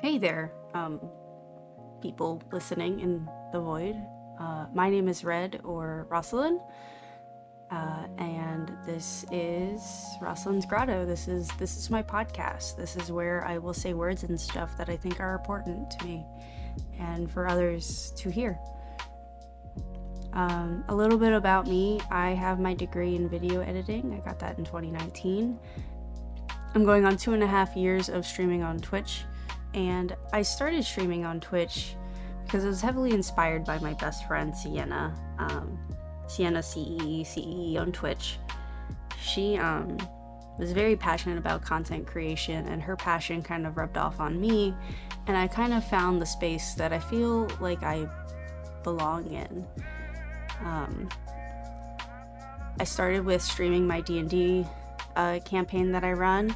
Hey there, um, people listening in the void. Uh, my name is Red or Rosalind, uh, and this is Rosalind's Grotto. This is this is my podcast. This is where I will say words and stuff that I think are important to me, and for others to hear. Um, a little bit about me I have my degree in video editing, I got that in 2019. I'm going on two and a half years of streaming on Twitch, and I started streaming on Twitch because I was heavily inspired by my best friend Sienna, um, Sienna CE CE on Twitch. She um, was very passionate about content creation, and her passion kind of rubbed off on me, and I kind of found the space that I feel like I belong in. Um, I started with streaming my D&D uh, campaign that I run,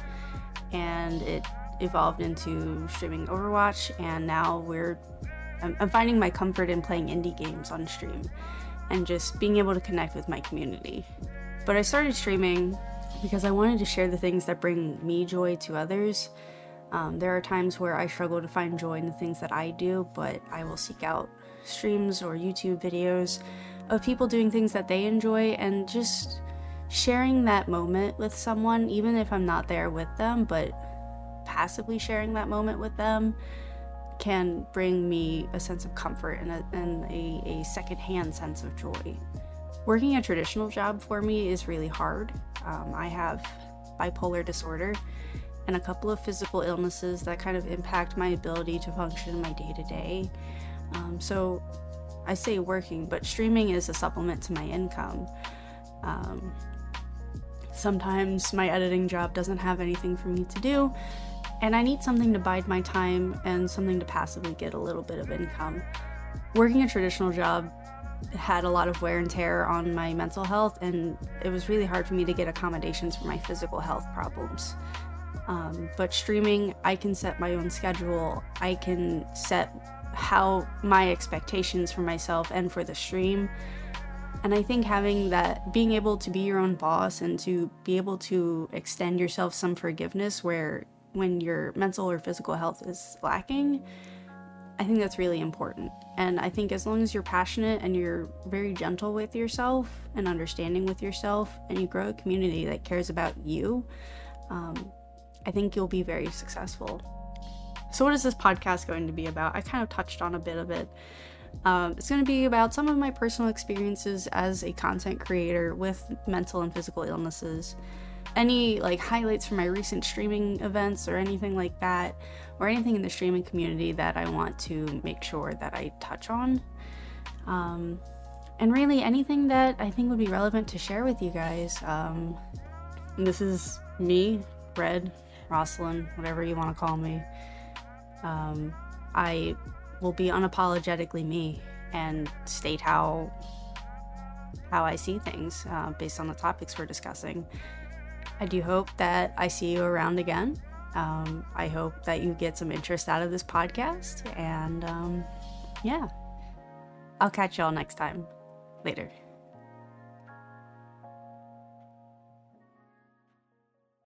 and it evolved into streaming Overwatch, and now we're I'm, finding my comfort in playing indie games on stream and just being able to connect with my community. But I started streaming because I wanted to share the things that bring me joy to others. Um, there are times where I struggle to find joy in the things that I do, but I will seek out streams or YouTube videos of people doing things that they enjoy and just sharing that moment with someone, even if I'm not there with them, but passively sharing that moment with them can bring me a sense of comfort and a, and a, a secondhand sense of joy. Working a traditional job for me is really hard. Um, I have bipolar disorder and a couple of physical illnesses that kind of impact my ability to function in my day to day. So I say working, but streaming is a supplement to my income. Um, sometimes my editing job doesn't have anything for me to do, and I need something to bide my time and something to passively get a little bit of income. Working a traditional job had a lot of wear and tear on my mental health, and it was really hard for me to get accommodations for my physical health problems. Um, but streaming, I can set my own schedule. I can set how my expectations for myself and for the stream. And I think having that, being able to be your own boss and to be able to extend yourself some forgiveness where when your mental or physical health is lacking, I think that's really important. And I think as long as you're passionate and you're very gentle with yourself and understanding with yourself, and you grow a community that cares about you, um, I think you'll be very successful. So, what is this podcast going to be about? I kind of touched on a bit of it. Um, it's going to be about some of my personal experiences as a content creator with mental and physical illnesses. Any like highlights from my recent streaming events or anything like that, or anything in the streaming community that I want to make sure that I touch on. Um, and really anything that I think would be relevant to share with you guys. Um, this is me, Red, Rosalind, whatever you want to call me. Um, I will be unapologetically me and state how how I see things uh, based on the topics we're discussing. I do hope that I see you around again. Um, I hope that you get some interest out of this podcast, and um, yeah, I'll catch y'all next time. Later.